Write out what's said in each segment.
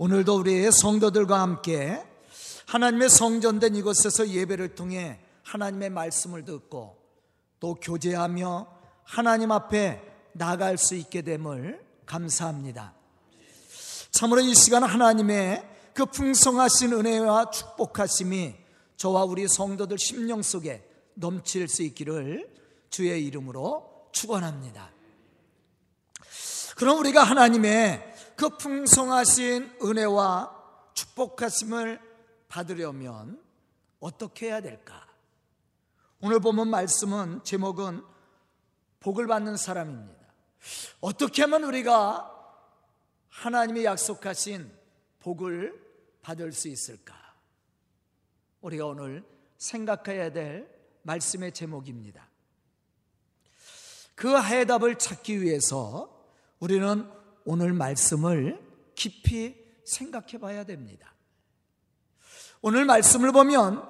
오늘도 우리의 성도들과 함께 하나님의 성전된 이곳에서 예배를 통해 하나님의 말씀을 듣고 또 교제하며 하나님 앞에 나갈 수 있게 됨을 감사합니다. 참으로 이 시간 하나님의 그 풍성하신 은혜와 축복하심이 저와 우리 성도들 심령 속에 넘칠 수 있기를 주의 이름으로 축원합니다. 그럼 우리가 하나님의 그 풍성하신 은혜와 축복하심을 받으려면 어떻게 해야 될까? 오늘 보면 말씀은 제목은 복을 받는 사람입니다. 어떻게 하면 우리가 하나님이 약속하신 복을 받을 수 있을까? 우리가 오늘 생각해야 될 말씀의 제목입니다. 그 해답을 찾기 위해서 우리는 오늘 말씀을 깊이 생각해 봐야 됩니다. 오늘 말씀을 보면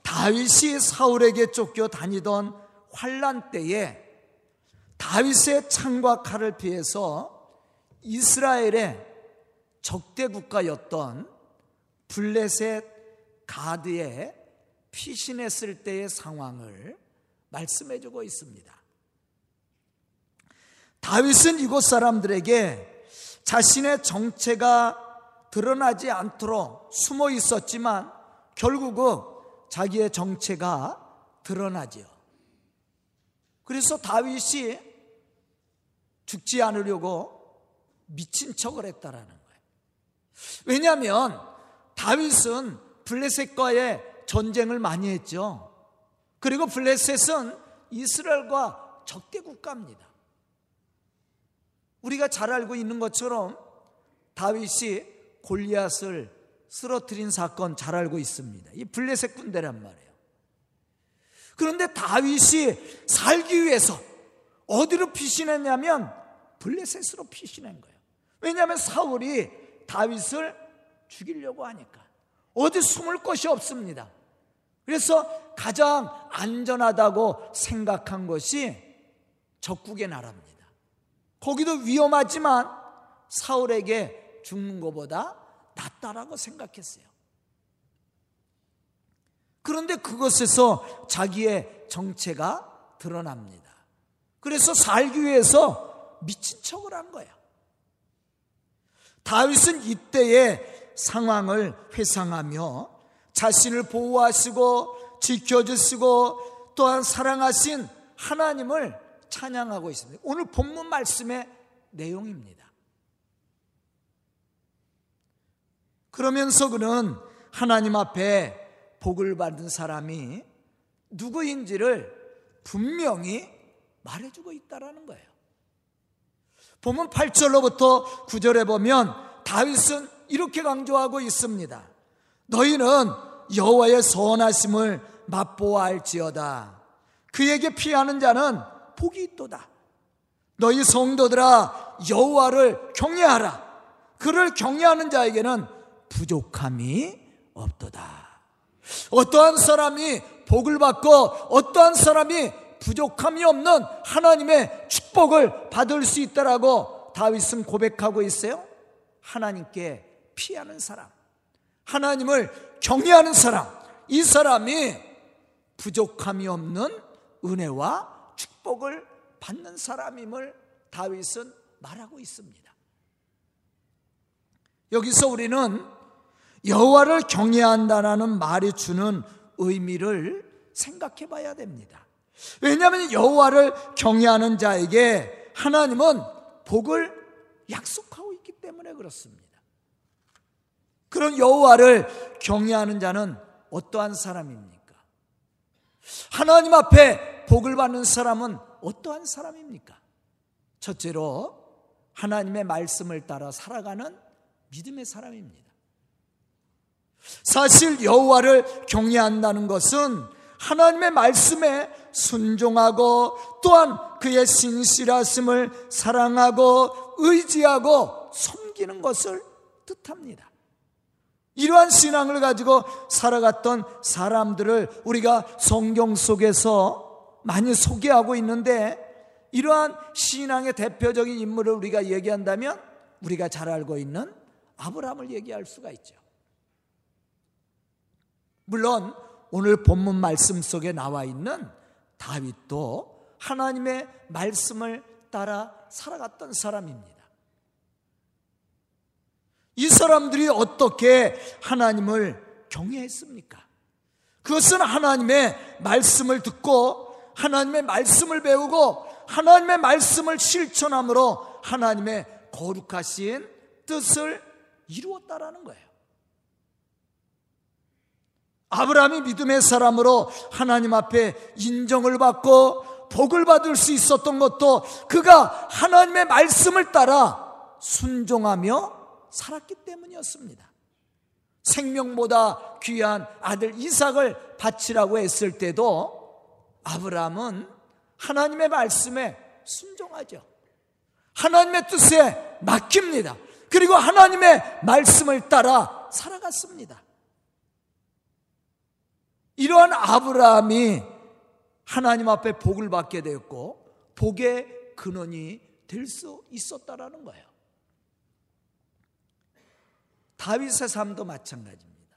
다윗이 사울에게 쫓겨 다니던 환란 때에 다윗의 창과 칼을 피해서 이스라엘의 적대 국가였던 블레셋 가드에 피신했을 때의 상황을 말씀해 주고 있습니다. 다윗은 이곳 사람들에게 자신의 정체가 드러나지 않도록 숨어 있었지만 결국은 자기의 정체가 드러나지요. 그래서 다윗이 죽지 않으려고 미친 척을 했다라는 거예요. 왜냐하면 다윗은 블레셋과의 전쟁을 많이 했죠. 그리고 블레셋은 이스라엘과 적대 국가입니다. 우리가 잘 알고 있는 것처럼 다윗이 골리앗을 쓰러뜨린 사건 잘 알고 있습니다. 이 블레셋 군대란 말이에요. 그런데 다윗이 살기 위해서 어디로 피신했냐면 블레셋으로 피신한 거예요. 왜냐하면 사울이 다윗을 죽이려고 하니까 어디 숨을 곳이 없습니다. 그래서 가장 안전하다고 생각한 것이 적국의 나라입니다. 거기도 위험하지만 사울에게 죽는 것보다 낫다라고 생각했어요. 그런데 그것에서 자기의 정체가 드러납니다. 그래서 살기 위해서 미친 척을 한 거야. 다윗은 이때의 상황을 회상하며 자신을 보호하시고 지켜주시고 또한 사랑하신 하나님을 찬양하고 있습니다. 오늘 본문 말씀의 내용입니다. 그러면서 그는 하나님 앞에 복을 받은 사람이 누구인지를 분명히 말해주고 있다라는 거예요. 보면 8절로부터 9절에 보면 다윗은 이렇게 강조하고 있습니다. 너희는 여호와의 선하심을 맛보아할지어다. 그에게 피하는 자는 복이 있도다. 너희 성도들아 여호와를 경외하라. 그를 경외하는 자에게는 부족함이 없도다. 어떠한 사람이 복을 받고 어떠한 사람이 부족함이 없는 하나님의 축복을 받을 수 있다라고 다윗은 고백하고 있어요. 하나님께 피하는 사람, 하나님을 경외하는 사람, 이 사람이 부족함이 없는 은혜와 축복을 받는 사람임을 다윗은 말하고 있습니다. 여기서 우리는 여호와를 경외한다라는 말이 주는 의미를 생각해 봐야 됩니다. 왜냐하면 여호와를 경외하는 자에게 하나님은 복을 약속하고 있기 때문에 그렇습니다. 그런 여호와를 경외하는 자는 어떠한 사람입니까? 하나님 앞에 복을 받는 사람은 어떠한 사람입니까? 첫째로 하나님의 말씀을 따라 살아가는 믿음의 사람입니다. 사실 여호와를 경외한다는 것은 하나님의 말씀에 순종하고 또한 그의 신실하심을 사랑하고 의지하고 섬기는 것을 뜻합니다. 이러한 신앙을 가지고 살아갔던 사람들을 우리가 성경 속에서 많이 소개하고 있는데 이러한 신앙의 대표적인 인물을 우리가 얘기한다면 우리가 잘 알고 있는 아브라함을 얘기할 수가 있죠. 물론 오늘 본문 말씀 속에 나와 있는 다윗도 하나님의 말씀을 따라 살아갔던 사람입니다. 이 사람들이 어떻게 하나님을 경외했습니까? 그것은 하나님의 말씀을 듣고 하나님의 말씀을 배우고 하나님의 말씀을 실천함으로 하나님의 거룩하신 뜻을 이루었다라는 거예요. 아브라함이 믿음의 사람으로 하나님 앞에 인정을 받고 복을 받을 수 있었던 것도 그가 하나님의 말씀을 따라 순종하며 살았기 때문이었습니다. 생명보다 귀한 아들 이삭을 바치라고 했을 때도 아브라함은 하나님의 말씀에 순종하죠. 하나님의 뜻에 맡깁니다. 그리고 하나님의 말씀을 따라 살아갔습니다. 이러한 아브라함이 하나님 앞에 복을 받게 되었고 복의 근원이 될 수 있었다라는 거예요. 다윗의 삶도 마찬가지입니다.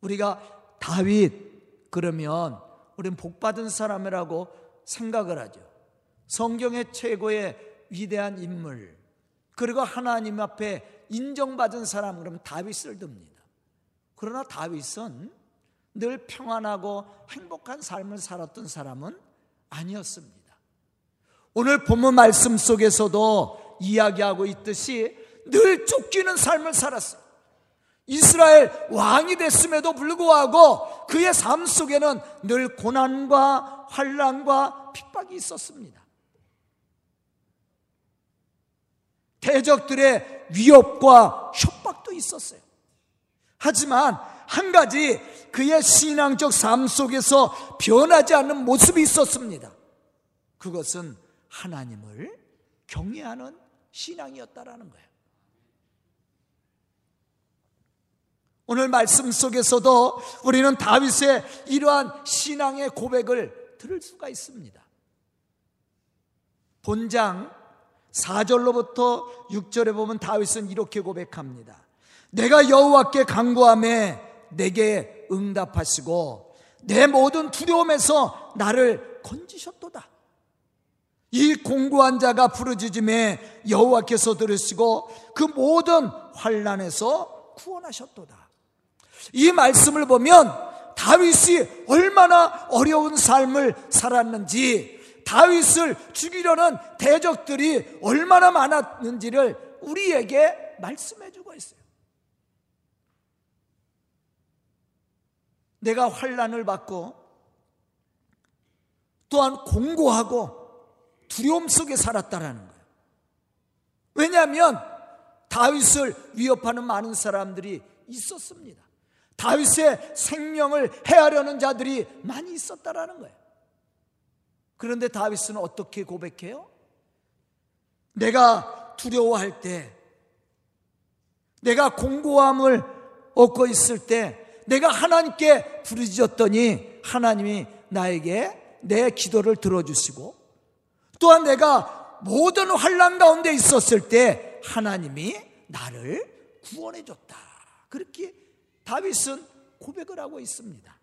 우리가 다윗 그러면 우리는 복 받은 사람이라고 생각을 하죠. 성경의 최고의 위대한 인물 그리고 하나님 앞에 인정받은 사람 그러면 다윗을 듭니다. 그러나 다윗은 늘 평안하고 행복한 삶을 살았던 사람은 아니었습니다. 오늘 본문 말씀 속에서도 이야기하고 있듯이 늘 쫓기는 삶을 살았어요. 이스라엘 왕이 됐음에도 불구하고 그의 삶 속에는 늘 고난과 환란과 핍박이 있었습니다. 대적들의 위협과 협박도 있었어요. 하지만 한 가지 그의 신앙적 삶 속에서 변하지 않는 모습이 있었습니다. 그것은 하나님을 경외하는 신앙이었다라는 거예요. 오늘 말씀 속에서도 우리는 다윗의 이러한 신앙의 고백을 들을 수가 있습니다. 본장 4절로부터 6절에 보면 다윗은 이렇게 고백합니다. 내가 여호와께 간구함에 내게 응답하시고 내 모든 두려움에서 나를 건지셨도다. 이 공고한 자가 부르짖음에 여호와께서 들으시고 그 모든 환란에서 구원하셨도다. 이 말씀을 보면 다윗이 얼마나 어려운 삶을 살았는지 다윗을 죽이려는 대적들이 얼마나 많았는지를 우리에게 말씀해 주고 있어요. 내가 환란을 받고 또한 공고하고 두려움 속에 살았다라는 거예요. 왜냐하면 다윗을 위협하는 많은 사람들이 있었습니다. 다윗의 생명을 해하려는 자들이 많이 있었다라는 거예요. 그런데 다윗은 어떻게 고백해요? 내가 두려워할 때, 내가 공고함을 얻고 있을 때, 내가 하나님께 부르짖었더니 하나님이 나에게 내 기도를 들어주시고 또한 내가 모든 환란 가운데 있었을 때 하나님이 나를 구원해 줬다. 그렇게 다윗은 고백을 하고 있습니다.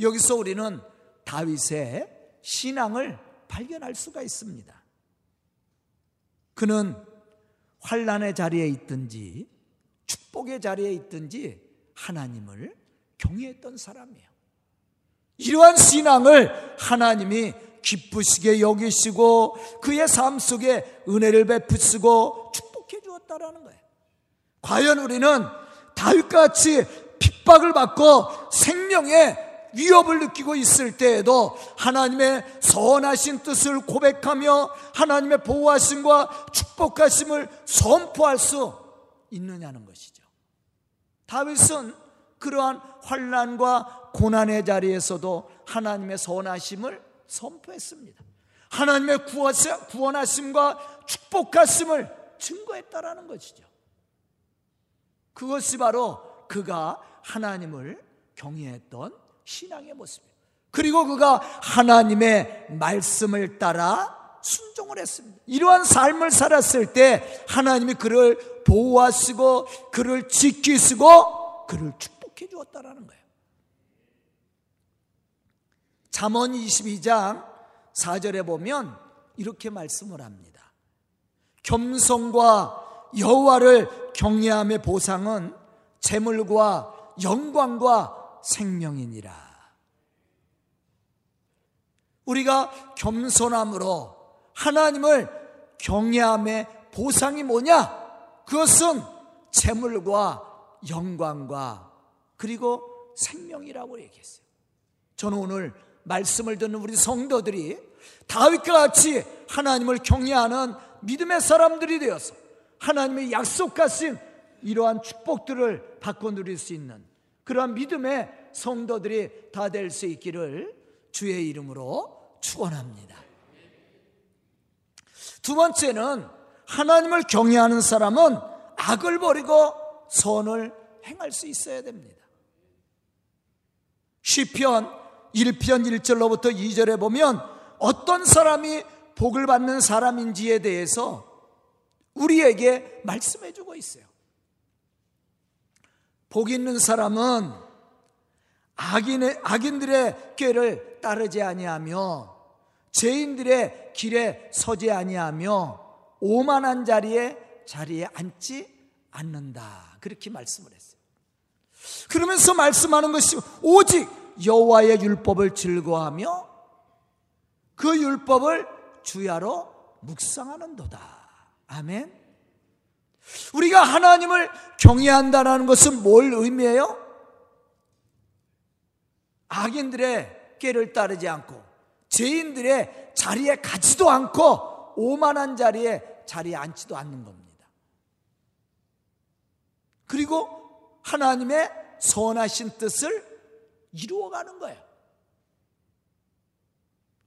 여기서 우리는 다윗의 신앙을 발견할 수가 있습니다. 그는 환란의 자리에 있든지 축복의 자리에 있든지 하나님을 경외했던 사람이에요. 이러한 신앙을 하나님이 기쁘시게 여기시고 그의 삶 속에 은혜를 베푸시고 축복해 주었다라는 거예요. 과연 우리는 다윗같이 핍박을 받고 생명의 위협을 느끼고 있을 때에도 하나님의 선하신 뜻을 고백하며 하나님의 보호하심과 축복하심을 선포할 수 있느냐는 것이죠. 다윗은 그러한 환란과 고난의 자리에서도 하나님의 선하심을 선포했습니다. 하나님의 구원하심과 축복하심을 증거했다라는 것이죠. 그것이 바로 그가 하나님을 경외했던 신앙의 모습이에요. 그리고 그가 하나님의 말씀을 따라 순종을 했습니다. 이러한 삶을 살았을 때 하나님이 그를 보호하시고 그를 지키시고 그를 축복해 주었다라는 거예요. 잠언 22장 4절에 보면 이렇게 말씀을 합니다. 겸손과 여호와를 경외함의 보상은 재물과 영광과 생명이니라. 우리가 겸손함으로 하나님을 경외함의 보상이 뭐냐? 그것은 재물과 영광과 그리고 생명이라고 얘기했어요. 저는 오늘 말씀을 듣는 우리 성도들이 다윗과 같이 하나님을 경외하는 믿음의 사람들이 되어서 하나님의 약속하신 이러한 축복들을 받고 누릴 수 있는 그러한 믿음의 성도들이 다 될 수 있기를 주의 이름으로 축원합니다. 두 번째는 하나님을 경외하는 사람은 악을 버리고 선을 행할 수 있어야 됩니다. 시편 1편 1절로부터 2절에 보면 어떤 사람이 복을 받는 사람인지에 대해서 우리에게 말씀해 주고 있어요. 복 있는 사람은 악인의, 악인들의 꾀를 따르지 아니하며 죄인들의 길에 서지 아니하며 오만한 자리에 자리에 앉지 않는다. 그렇게 말씀을 했어요. 그러면서 말씀하는 것이 오직 여호와의 율법을 즐거하며 그 율법을 주야로 묵상하는도다. 아멘. 우리가 하나님을 경외한다는 것은 뭘 의미해요? 악인들의 꾀를 따르지 않고 죄인들의 자리에 가지도 않고 오만한 자리에 자리에 앉지도 않는 겁니다. 그리고 하나님의 선하신 뜻을 이루어가는 거예요.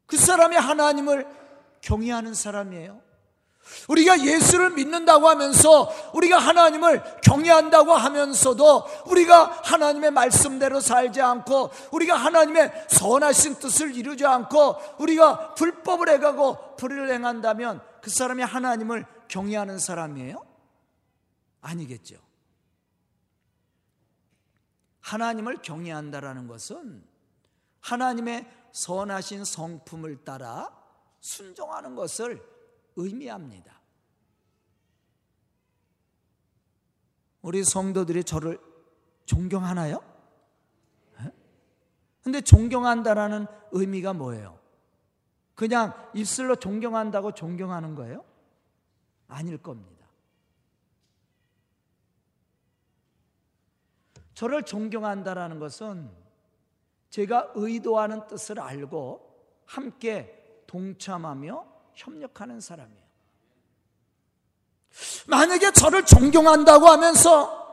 그 사람이 하나님을 경외하는 사람이에요. 우리가 예수를 믿는다고 하면서 우리가 하나님을 경외한다고 하면서도 우리가 하나님의 말씀대로 살지 않고 우리가 하나님의 선하신 뜻을 이루지 않고 우리가 불법을 해가고 불의를 행한다면 그 사람이 하나님을 경외하는 사람이에요? 아니겠죠. 하나님을 경외한다라는 것은 하나님의 선하신 성품을 따라 순종하는 것을 의미합니다. 우리 성도들이 저를 존경하나요? 근데 존경한다라는 의미가 뭐예요? 그냥 입술로 존경한다고 존경하는 거예요? 아닐 겁니다. 저를 존경한다라는 것은 제가 의도하는 뜻을 알고 함께 동참하며 협력하는 사람이에요. 만약에 저를 존경한다고 하면서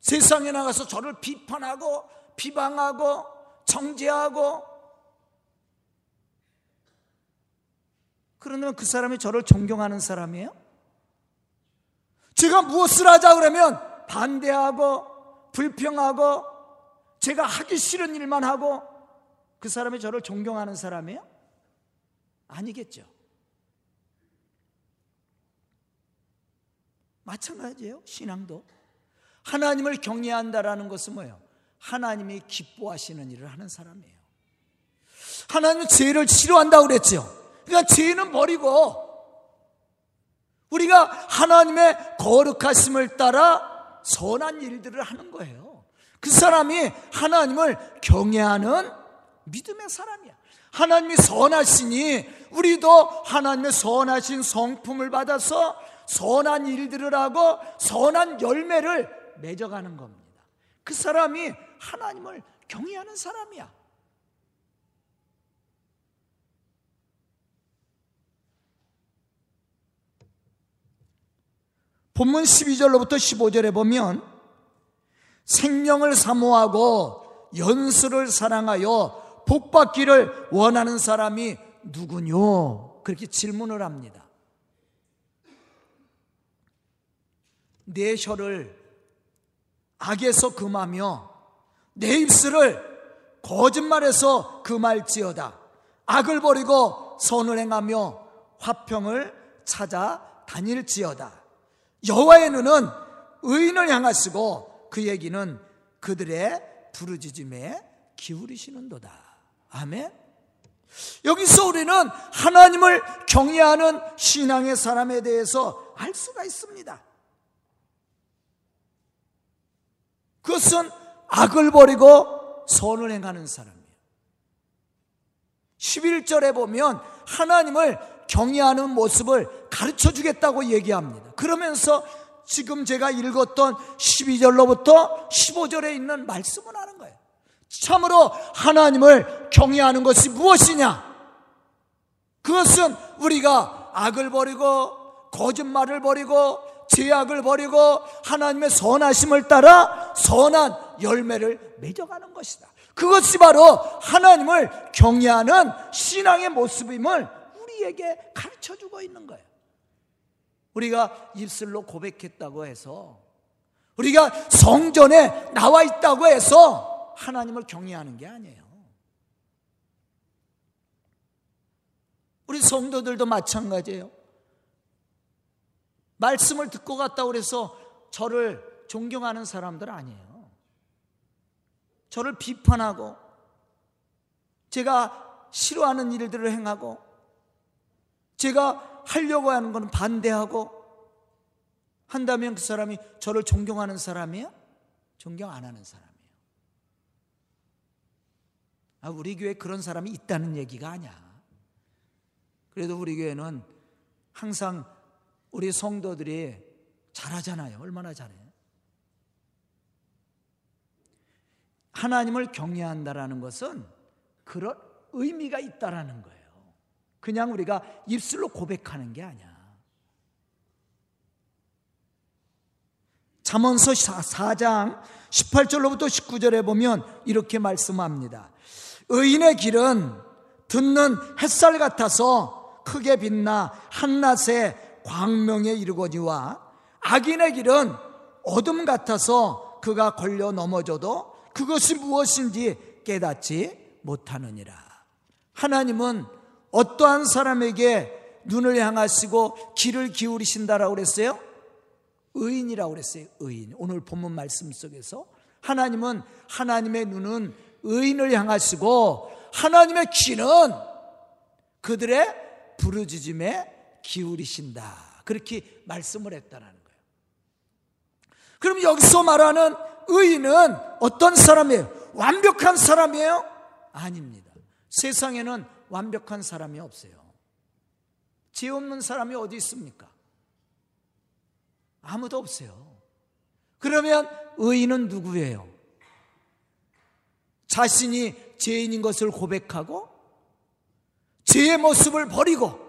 세상에 나가서 저를 비판하고 비방하고 정죄하고 그러면 그 사람이 저를 존경하는 사람이에요? 제가 무엇을 하자 그러면 반대하고 불평하고 제가 하기 싫은 일만 하고 그 사람이 저를 존경하는 사람이에요? 아니겠죠. 마찬가지예요. 신앙도. 하나님을 경외한다라는 것은 뭐예요? 하나님이 기뻐하시는 일을 하는 사람이에요. 하나님은 죄를 싫어한다고 그랬죠. 그러니까 죄는 버리고 우리가 하나님의 거룩하심을 따라 선한 일들을 하는 거예요. 그 사람이 하나님을 경외하는 믿음의 사람이야. 하나님이 선하시니 우리도 하나님의 선하신 성품을 받아서 선한 일들을 하고 선한 열매를 맺어가는 겁니다. 그 사람이 하나님을 경외하는 사람이야. 본문 12절로부터 15절에 보면 생명을 사모하고 연수를 사랑하여 복받기를 원하는 사람이 누구뇨? 그렇게 질문을 합니다. 내 혀를 악에서 금하며 내 입술을 거짓말에서 금할지어다. 악을 버리고 선을 행하며 화평을 찾아 다닐지어다. 여호와의 눈은 의인을 향하시고 그 얘기는 그들의 부르짖음에 기울이시는도다. 아멘. 여기서 우리는 하나님을 경외하는 신앙의 사람에 대해서 알 수가 있습니다. 그것은 악을 버리고 선을 행하는 사람이에요. 11절에 보면 하나님을 경외하는 모습을 가르쳐 주겠다고 얘기합니다. 그러면서 지금 제가 읽었던 12절로부터 15절에 있는 말씀을 하는 거예요. 참으로 하나님을 경외하는 것이 무엇이냐? 그것은 우리가 악을 버리고 거짓말을 버리고 죄악을 버리고 하나님의 선하심을 따라 선한 열매를 맺어가는 것이다. 그것이 바로 하나님을 경외하는 신앙의 모습임을 우리에게 가르쳐 주고 있는 거예요. 우리가 입술로 고백했다고 해서 우리가 성전에 나와 있다고 해서 하나님을 경외하는 게 아니에요. 우리 성도들도 마찬가지예요. 말씀을 듣고 갔다고 그래서 저를 존경하는 사람들 아니에요. 저를 비판하고 제가 싫어하는 일들을 행하고 제가 하려고 하는 것은 반대하고 한다면 그 사람이 저를 존경하는 사람이에요? 존경 안 하는 사람이에요. 아, 우리 교회에 그런 사람이 있다는 얘기가 아니야. 그래도 우리 교회는 항상 우리 성도들이 잘하잖아요. 얼마나 잘해. 하나님을 경외한다라는 것은 그런 의미가 있다라는 거예요. 그냥 우리가 입술로 고백하는 게 아니야. 잠언서 4장 18절로부터 19절에 보면 이렇게 말씀합니다. 의인의 길은 듣는 햇살 같아서 크게 빛나 한낮에 광명에 이르거니와 악인의 길은 어둠 같아서 그가 걸려 넘어져도 그것이 무엇인지 깨닫지 못하느니라. 하나님은 어떠한 사람에게 눈을 향하시고 길을 기울이신다라고 그랬어요? 의인이라고 그랬어요. 의인. 오늘 본문 말씀 속에서 하나님은 하나님의 눈은 의인을 향하시고 하나님의 귀는 그들의 부르짖음에 기울이신다. 그렇게 말씀을 했다라는 거예요. 그럼 여기서 말하는 의인은 어떤 사람이에요? 완벽한 사람이에요? 아닙니다. 세상에는 완벽한 사람이 없어요. 죄 없는 사람이 어디 있습니까? 아무도 없어요. 그러면 의인은 누구예요? 자신이 죄인인 것을 고백하고 죄의 모습을 버리고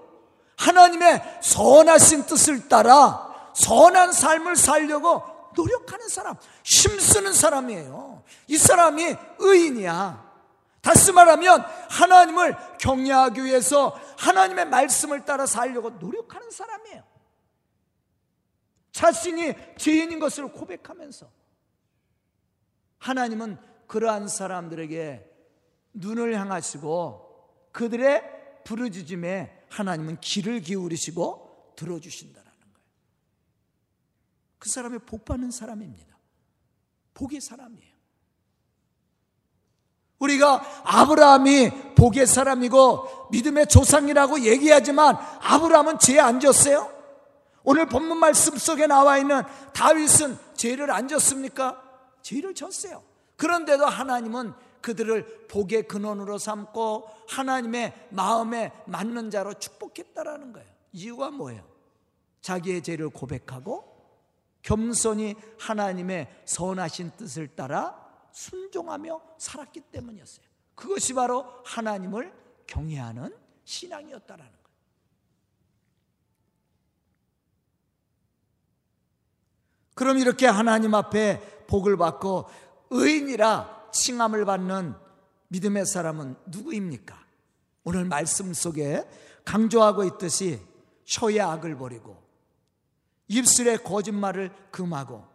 하나님의 선하신 뜻을 따라 선한 삶을 살려고 노력하는 사람, 힘쓰는 사람이에요. 이 사람이 의인이야. 다시 말하면 하나님을 경외하기 위해서 하나님의 말씀을 따라 살려고 노력하는 사람이에요. 자신이 죄인인 것을 고백하면서 하나님은 그러한 사람들에게 눈을 향하시고 그들의 부르짖음에 하나님은 귀를 기울이시고 들어주신다라는 거예요. 그 사람이 복 받는 사람입니다. 복의 사람이에요. 우리가 아브라함이 복의 사람이고 믿음의 조상이라고 얘기하지만 아브라함은 죄에 안 졌어요? 오늘 본문 말씀 속에 나와 있는 다윗은 죄를 안 졌습니까? 죄를 졌어요. 그런데도 하나님은 그들을 복의 근원으로 삼고 하나님의 마음에 맞는 자로 축복했다라는 거예요. 이유가 뭐예요? 자기의 죄를 고백하고 겸손히 하나님의 선하신 뜻을 따라 순종하며 살았기 때문이었어요. 그것이 바로 하나님을 경외하는 신앙이었다라는 거예요. 그럼 이렇게 하나님 앞에 복을 받고 의인이라 칭함을 받는 믿음의 사람은 누구입니까? 오늘 말씀 속에 강조하고 있듯이 혀의 악을 버리고 입술의 거짓말을 금하고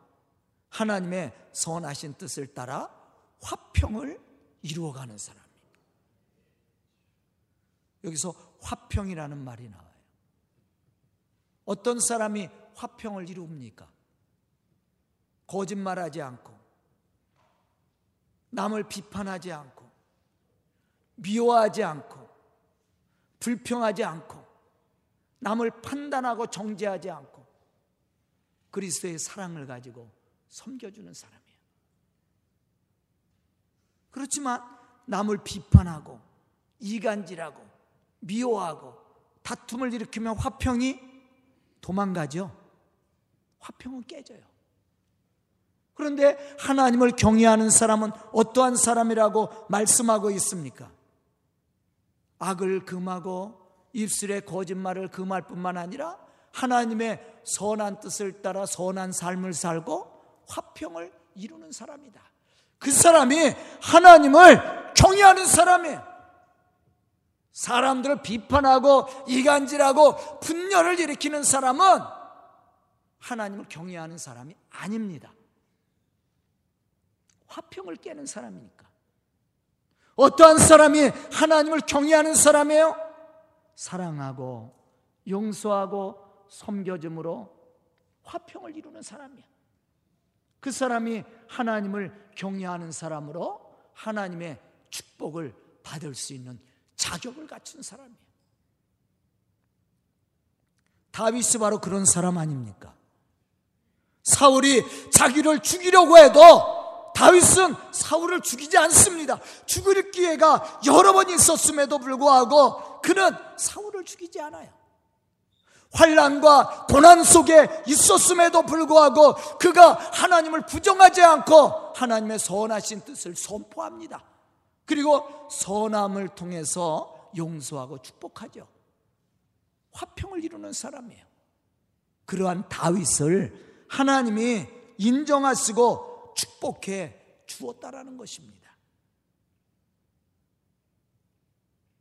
하나님의 선하신 뜻을 따라 화평을 이루어가는 사람입니다. 여기서 화평이라는 말이 나와요. 어떤 사람이 화평을 이룹니까? 거짓말하지 않고 남을 비판하지 않고 미워하지 않고 불평하지 않고 남을 판단하고 정죄하지 않고 그리스도의 사랑을 가지고 섬겨주는 사람이에요. 그렇지만 남을 비판하고 이간질하고 미워하고 다툼을 일으키면 화평이 도망가죠. 화평은 깨져요. 그런데 하나님을 경외하는 사람은 어떠한 사람이라고 말씀하고 있습니까? 악을 금하고 입술의 거짓말을 금할 뿐만 아니라 하나님의 선한 뜻을 따라 선한 삶을 살고 화평을 이루는 사람이다. 그 사람이 하나님을 경외하는 사람이에요. 사람들을 비판하고 이간질하고 분열을 일으키는 사람은 하나님을 경외하는 사람이 아닙니다. 화평을 깨는 사람이니까. 어떠한 사람이 하나님을 경외하는 사람이에요? 사랑하고 용서하고 섬겨줌으로 화평을 이루는 사람이야. 그 사람이 하나님을 경외하는 사람으로 하나님의 축복을 받을 수 있는 자격을 갖춘 사람이에요. 다윗이 바로 그런 사람 아닙니까? 사울이 자기를 죽이려고 해도 다윗은 사울을 죽이지 않습니다. 죽일 기회가 여러 번 있었음에도 불구하고 그는 사울을 죽이지 않아요. 환란과 고난 속에 있었음에도 불구하고 그가 하나님을 부정하지 않고 하나님의 선하신 뜻을 선포합니다. 그리고 선함을 통해서 용서하고 축복하죠. 화평을 이루는 사람이에요. 그러한 다윗을 하나님이 인정하시고 축복해 주었다라는 것입니다.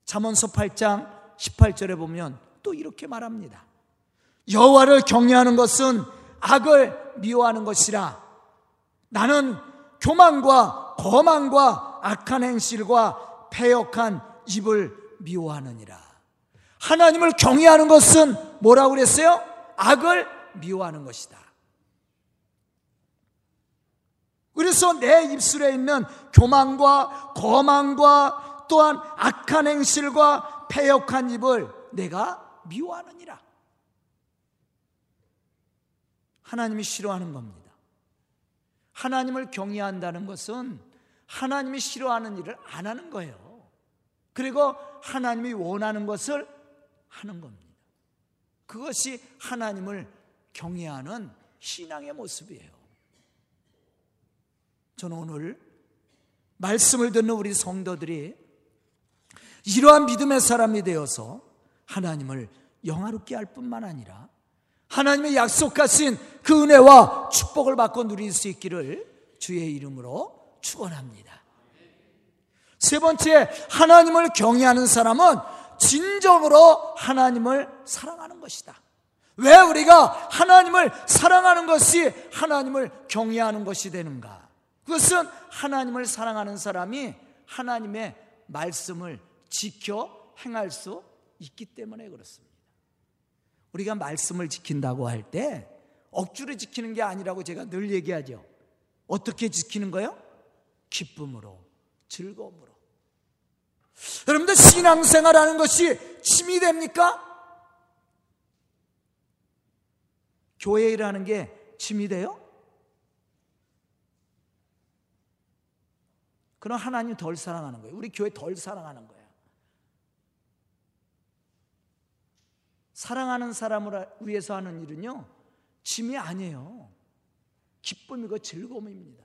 잠언서 8장 18절에 보면 또 이렇게 말합니다. 여호와를 경외하는 것은 악을 미워하는 것이라 나는 교만과 거만과 악한 행실과 패역한 입을 미워하느니라. 하나님을 경외하는 것은 뭐라고 그랬어요? 악을 미워하는 것이다. 그래서 내 입술에 있는 교만과 거만과 또한 악한 행실과 패역한 입을 내가 미워하느니라. 하나님이 싫어하는 겁니다. 하나님을 경외한다는 것은 하나님이 싫어하는 일을 안 하는 거예요. 그리고 하나님이 원하는 것을 하는 겁니다. 그것이 하나님을 경외하는 신앙의 모습이에요. 저는 오늘 말씀을 듣는 우리 성도들이 이러한 믿음의 사람이 되어서 하나님을 영화롭게 할 뿐만 아니라 하나님의 약속하신 그 은혜와 축복을 받고 누릴 수 있기를 주의 이름으로 축원합니다. 세 번째, 하나님을 경외하는 사람은 진정으로 하나님을 사랑하는 것이다. 왜 우리가 하나님을 사랑하는 것이 하나님을 경외하는 것이 되는가? 그것은 하나님을 사랑하는 사람이 하나님의 말씀을 지켜 행할 수 있기 때문에 그렇습니다. 우리가 말씀을 지킨다고 할 때 억지로 지키는 게 아니라고 제가 늘 얘기하죠. 어떻게 지키는 거요? 기쁨으로, 즐거움으로. 여러분들 신앙생활하는 것이 침이 됩니까? 교회 일하는 게 침이 돼요? 그럼 하나님 덜 사랑하는 거예요. 우리 교회 덜 사랑하는 거예요. 사랑하는 사람을 위해서 하는 일은요, 짐이 아니에요. 기쁨이고 즐거움입니다.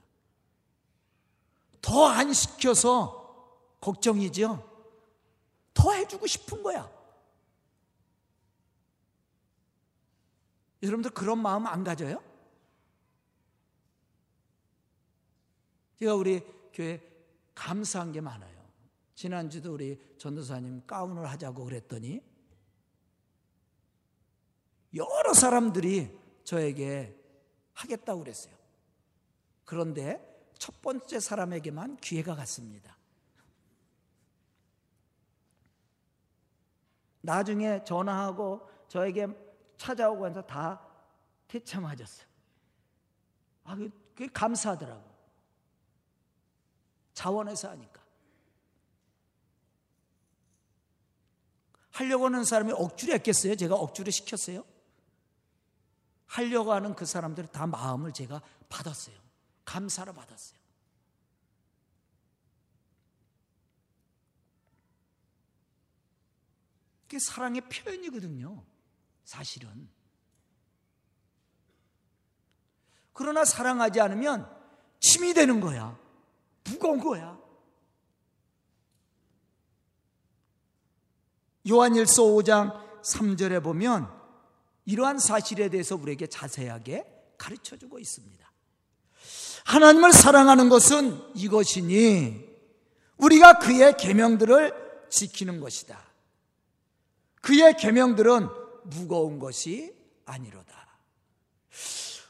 더 안 시켜서 걱정이죠. 더 해주고 싶은 거야. 여러분들 그런 마음 안 가져요? 제가 우리 교회 감사한 게 많아요. 지난주도 우리 전도사님 가운을 하자고 그랬더니 여러 사람들이 저에게 하겠다고 그랬어요. 그런데 첫 번째 사람에게만 기회가 갔습니다. 나중에 전화하고 저에게 찾아오고 해서 다 퇴차 맞았어요. 아, 그게 감사하더라고. 자원해서 하니까. 하려고 하는 사람이 억지로 했겠어요? 제가 억지로 시켰어요? 하려고 하는 그 사람들이 다 마음을 제가 받았어요. 감사로 받았어요. 그게 사랑의 표현이거든요. 사실은. 그러나 사랑하지 않으면 침이 되는 거야. 무거운 거야. 요한일서 5장 3절에 보면 이러한 사실에 대해서 우리에게 자세하게 가르쳐 주고 있습니다. 하나님을 사랑하는 것은 이것이니 우리가 그의 계명들을 지키는 것이다. 그의 계명들은 무거운 것이 아니로다.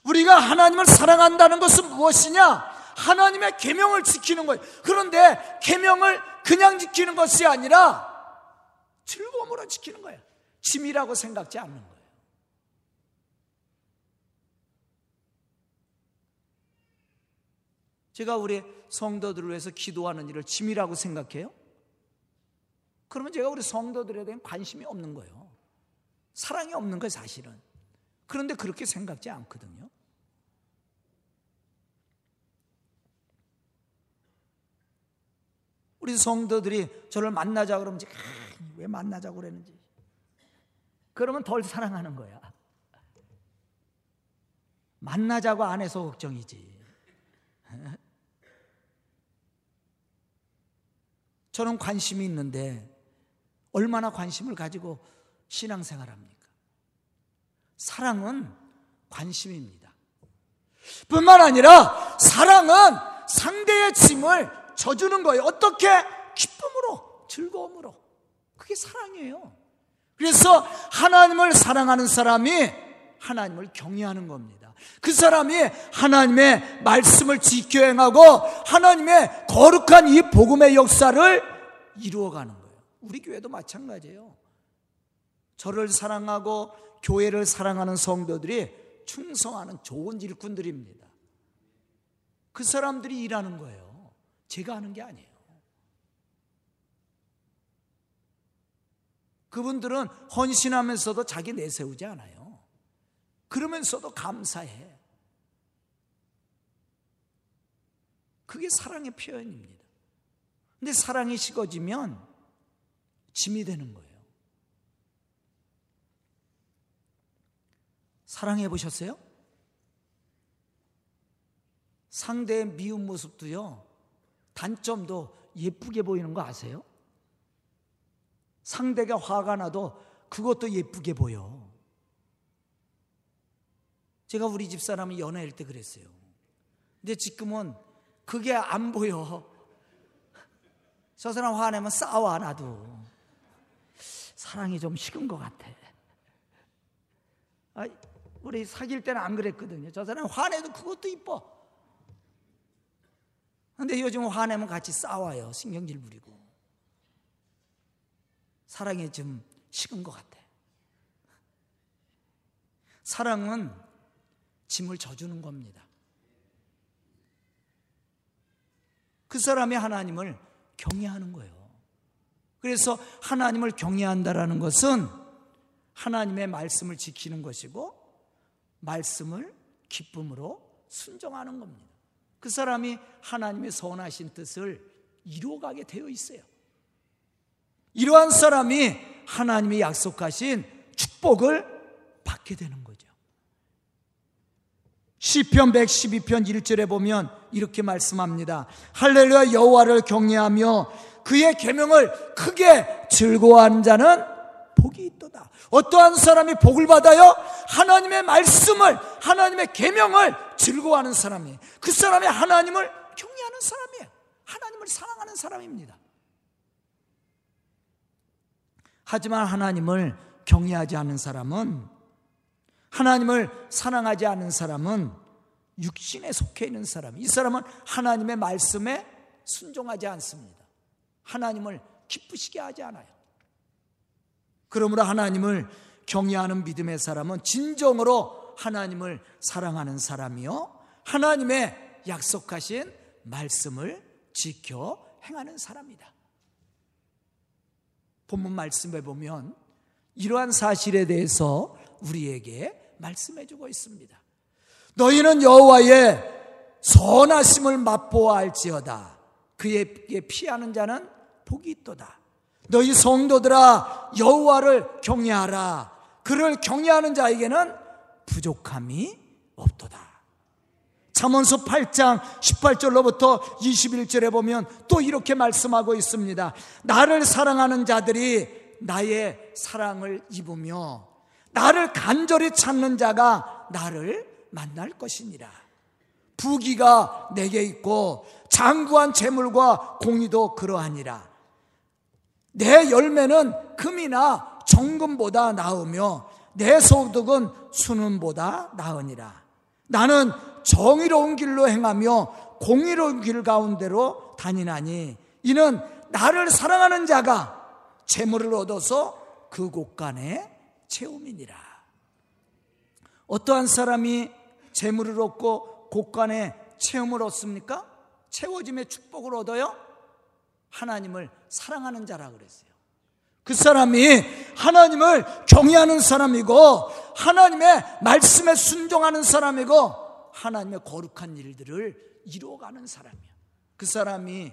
우리가 하나님을 사랑한다는 것은 무엇이냐? 하나님의 계명을 지키는 거예요. 그런데 계명을 그냥 지키는 것이 아니라 즐거움으로 지키는 거예요. 짐이라고 생각지 않는 거예요. 제가 우리 성도들을 위해서 기도하는 일을 짐이라고 생각해요? 그러면 제가 우리 성도들에 대한 관심이 없는 거예요. 사랑이 없는 거예요, 사실은. 그런데 그렇게 생각지 않거든요. 우리 성도들이 저를 만나자 그러면 아, 왜 만나자고 그랬는지. 그러면 덜 사랑하는 거야. 만나자고 안 해서 걱정이지. 저는 관심이 있는데 얼마나 관심을 가지고 신앙생활 합니까? 사랑은 관심입니다. 뿐만 아니라 사랑은 상대의 짐을 져주는 거예요. 어떻게? 기쁨으로, 즐거움으로. 그게 사랑이에요. 그래서 하나님을 사랑하는 사람이 하나님을 경외하는 겁니다. 그 사람이 하나님의 말씀을 지켜 행하고 하나님의 거룩한 이 복음의 역사를 이루어가는 거예요. 우리 교회도 마찬가지예요. 저를 사랑하고 교회를 사랑하는 성도들이 충성하는 좋은 일꾼들입니다. 그 사람들이 일하는 거예요. 제가 하는 게 아니에요. 그분들은 헌신하면서도 자기 내세우지 않아요. 그러면서도 감사해. 그게 사랑의 표현입니다. 근데 사랑이 식어지면 짐이 되는 거예요. 사랑해 보셨어요? 상대의 미운 모습도요, 단점도 예쁘게 보이는 거 아세요? 상대가 화가 나도 그것도 예쁘게 보여. 제가 우리 집 사람이 연애할 때 그랬어요. 근데 지금은 그게 안 보여. 저 사람 화내면 싸워, 나도. 사랑이 좀 식은 것 같아. 아, 우리 사귈 때는 안 그랬거든요. 저 사람 화내도 그것도 이뻐. 근데 요즘 화내면 같이 싸워요. 신경질 부리고. 사랑에 좀 식은 것 같아. 사랑은 짐을 져주는 겁니다. 그 사람이 하나님을 경외하는 거예요. 그래서 하나님을 경외한다라는 것은 하나님의 말씀을 지키는 것이고 말씀을 기쁨으로 순종하는 겁니다. 그 사람이 하나님의 선하신 뜻을 이루어가게 되어 있어요. 이러한 사람이 하나님이 약속하신 축복을 받게 되는 거죠. 시편 112편 1절에 보면 이렇게 말씀합니다. 할렐루야 여호와를 경외하며 그의 계명을 크게 즐거워하는 자는 복이 있도다. 어떠한 사람이 복을 받아요? 하나님의 말씀을 하나님의 계명을 즐거워하는 사람이 그 사람이 하나님을 경외하는 사람이에요. 하나님을 사랑하는 사람입니다. 하지만 하나님을 경외하지 않는 사람은 하나님을 사랑하지 않는 사람은 육신에 속해 있는 사람. 이 사람은 하나님의 말씀에 순종하지 않습니다. 하나님을 기쁘시게 하지 않아요. 그러므로 하나님을 경외하는 믿음의 사람은 진정으로 하나님을 사랑하는 사람이요. 하나님의 약속하신 말씀을 지켜 행하는 사람이다. 본문 말씀에 보면 이러한 사실에 대해서 우리에게 말씀해 주고 있습니다. 너희는 여호와의 선하심을 맛보아 알지어다. 그에게 피하는 자는 복이 있도다. 너희 성도들아 여호와를 경외하라. 그를 경외하는 자에게는 부족함이 없도다. 잠언서 8장 18절로부터 21절에 보면 또 이렇게 말씀하고 있습니다. 나를 사랑하는 자들이 나의 사랑을 입으며 나를 간절히 찾는 자가 나를 만날 것이니라. 부귀가 내게 있고 장구한 재물과 공의도 그러하니라. 내 열매는 금이나 정금보다 나으며 내 소득은 수는보다 나으니라. 나는 정의로운 길로 행하며 공의로운 길 가운데로 다니나니 이는 나를 사랑하는 자가 재물을 얻어서 그 곳간에 채움이니라. 어떠한 사람이 재물을 얻고 곳간에 체험을 얻습니까? 채워짐의 축복을 얻어요? 하나님을 사랑하는 자라 그랬어요. 그 사람이 하나님을 경외하는 사람이고 하나님의 말씀에 순종하는 사람이고 하나님의 거룩한 일들을 이루어가는 사람이야. 그 사람이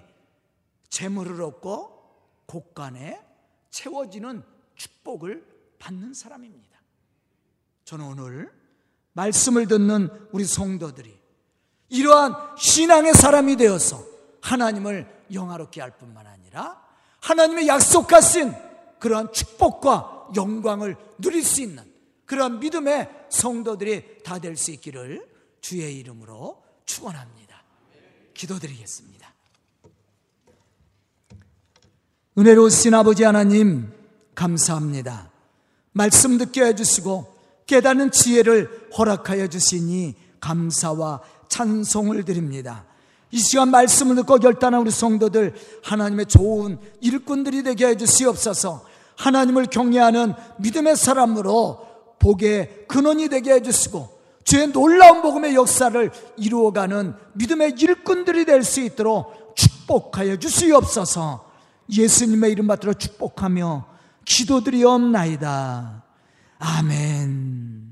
재물을 얻고 곳간에 채워지는 축복을 받는 사람입니다. 저는 오늘 말씀을 듣는 우리 성도들이 이러한 신앙의 사람이 되어서 하나님을 영화롭게 할 뿐만 아니라 하나님의 약속하신 그러한 축복과 영광을 누릴 수 있는 그러한 믿음의 성도들이 다 될 수 있기를 주의 이름으로 축원합니다. 기도드리겠습니다. 은혜로우신 아버지 하나님 감사합니다. 말씀 듣게 해주시고 깨닫는 지혜를 허락하여 주시니 감사와 찬송을 드립니다. 이 시간 말씀을 듣고 결단한 우리 성도들 하나님의 좋은 일꾼들이 되게 해 주시옵소서 하나님을 경외하는 믿음의 사람으로 복의 근원이 되게 해 주시고 주의 놀라운 복음의 역사를 이루어가는 믿음의 일꾼들이 될 수 있도록 축복하여 주시옵소서 예수님의 이름 받들어 축복하며 기도드리옵나이다. 아멘.